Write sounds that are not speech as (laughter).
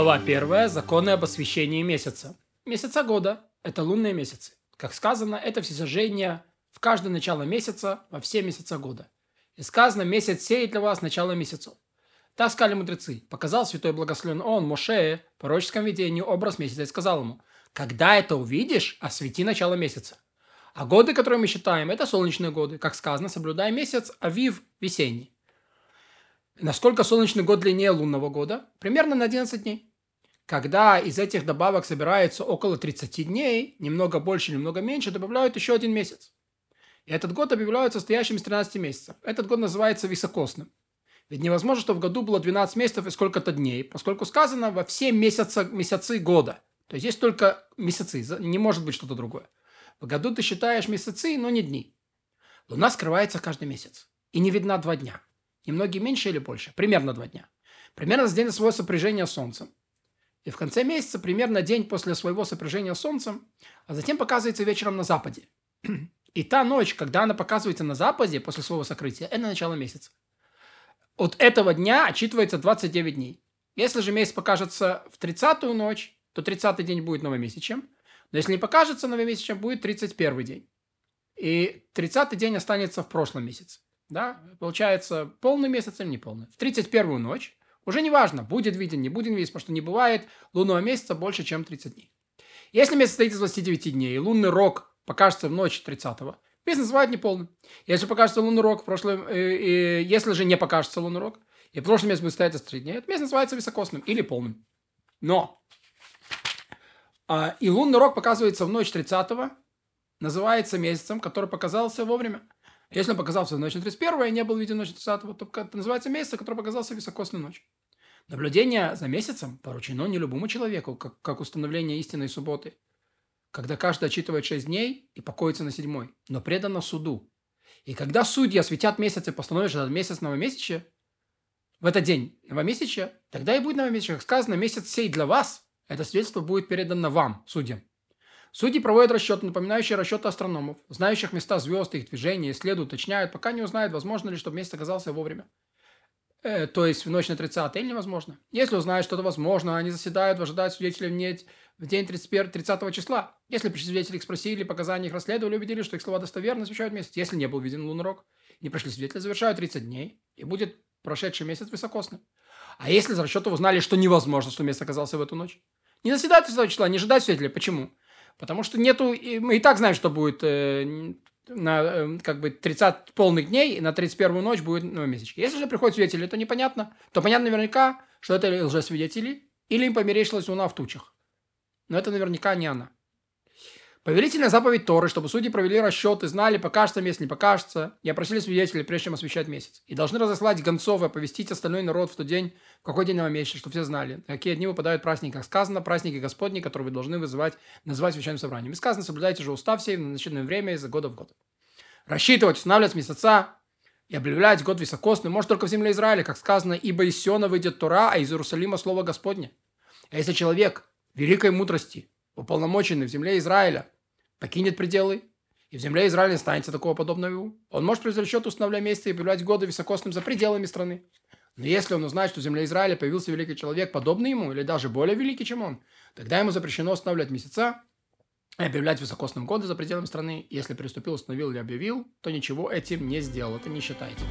Глава 1. Законы об освещении месяца. Месяца года – это лунные месяцы. Как сказано, это всесожжение в каждое начало месяца во все месяца года. И сказано, месяц сеет для вас начало месяцев. Так сказали мудрецы. Показал святой благословен он, Моше, в пророческом видении образ месяца и сказал ему, когда это увидишь, освети начало месяца. А годы, которые мы считаем, это солнечные годы. Как сказано, соблюдай месяц Авив весенний. Насколько солнечный год длиннее лунного года? Примерно на 11 дней. Когда из этих добавок собирается около 30 дней, немного больше, немного меньше, добавляют еще один месяц. И этот год объявляют состоящим из 13 месяцев. Этот год называется високосным. Ведь невозможно, что в году было 12 месяцев и сколько-то дней, поскольку сказано во все месяца, месяцы года. То есть есть только месяцы, не может быть что-то другое. В году ты считаешь месяцы, но не дни. Луна скрывается каждый месяц. И не видна два дня. Немногие меньше или больше. Примерно два дня. Примерно с дня своего сопряжения с Солнцем. И в конце месяца, примерно день после своего сопряжения с Солнцем, а затем показывается вечером на западе. (clears throat) И та ночь, когда она показывается на западе после своего сокрытия, это начало месяца. От этого дня отчитывается 29 дней. Если же месяц покажется в 30-ю ночь, то 30-й день будет новомесячем. Но если не покажется новомесячем, будет 31 день. И 30-й день останется в прошлом месяце. Да? Получается, полный месяц или не полный. В 31-ю ночь уже не важно, будет виден, не будет виден, потому что не бывает лунного месяца больше, чем 30 дней. Если месяц состоит из 29 дней, и лунный рок покажется в ночь 30-го, месяц называют неполным. Если покажется лунный рок в прошлом, э, э, если же не покажется лунный рок, и в прошлом месяц будет стоять из 3 дней, это месяц называется високосным или полным. Но а, и лунный рок показывается в ночь 30-го, называется месяцем, который показался вовремя. Если он показался в ночь на 31 и не был виден ночь 30 то это называется месяц, который показался високосной ночь. Наблюдение за месяцем поручено не любому человеку, как, как установление истинной субботы, когда каждый отчитывает 6 дней и покоится на седьмой, но предано суду. И когда судьи осветят месяц и постановят этот месяц новомесячия, в этот день новомесячия, тогда и будет новомесячие. Как сказано, месяц сей для вас, это свидетельство будет передано вам, судьям. Судьи проводят расчеты, напоминающие расчеты астрономов, знающих места звезд, их движения, исследуют, уточняют, пока не узнают, возможно ли, чтобы месяц оказался вовремя. Э, то есть в ночь на 30 или невозможно. Если узнают что-то возможно, они заседают, ожидают свидетелей в, нет, в день 31, 30 числа. Если свидетели их спросили, показания их расследовали, убедились, что их слова достоверны, освещают месяц. Если не был виден лунный рок, не пришли свидетели, завершают 30 дней, и будет прошедший месяц высокосным. А если за расчетов узнали, что невозможно, что месяц оказался в эту ночь? Не заседают 30 числа, не ожидать свидетелей. Почему? Потому что нету... Мы и так знаем, что будет э, на э, как бы 30 полных дней, и на 31 ночь будет новомесячки. Если же приходят свидетели, то непонятно. То понятно наверняка, что это лжесвидетели, или им померещилась луна в тучах. Но это наверняка не она. Повелительная заповедь Торы, чтобы судьи провели расчеты, знали, покажется месяц, не покажется, и опросили свидетелей, прежде чем освещать месяц. И должны разослать гонцов и оповестить остальной народ в тот день, в какой день новомесячный, чтобы все знали, какие дни выпадают праздники. Как сказано, праздники Господни, которые вы должны вызывать, называть священным собранием. И сказано, соблюдайте же устав сей в начальное время из года в год. Рассчитывать, устанавливать месяца и объявлять год високосный может только в земле Израиля, как сказано, ибо из Сиона выйдет Тора, а из Иерусалима слово Господне. А если человек великой мудрости уполномоченный в земле Израиля, покинет пределы, и в земле Израиля останется такого подобного он может произвести счет установляя место и объявлять годы високосным за пределами страны. Но если он узнает, что в земле Израиля появился великий человек, подобный ему, или даже более великий, чем он, тогда ему запрещено устанавливать месяца и объявлять высокосным годы за пределами страны. Если приступил, установил или объявил, то ничего этим не сделал. Это не считайте.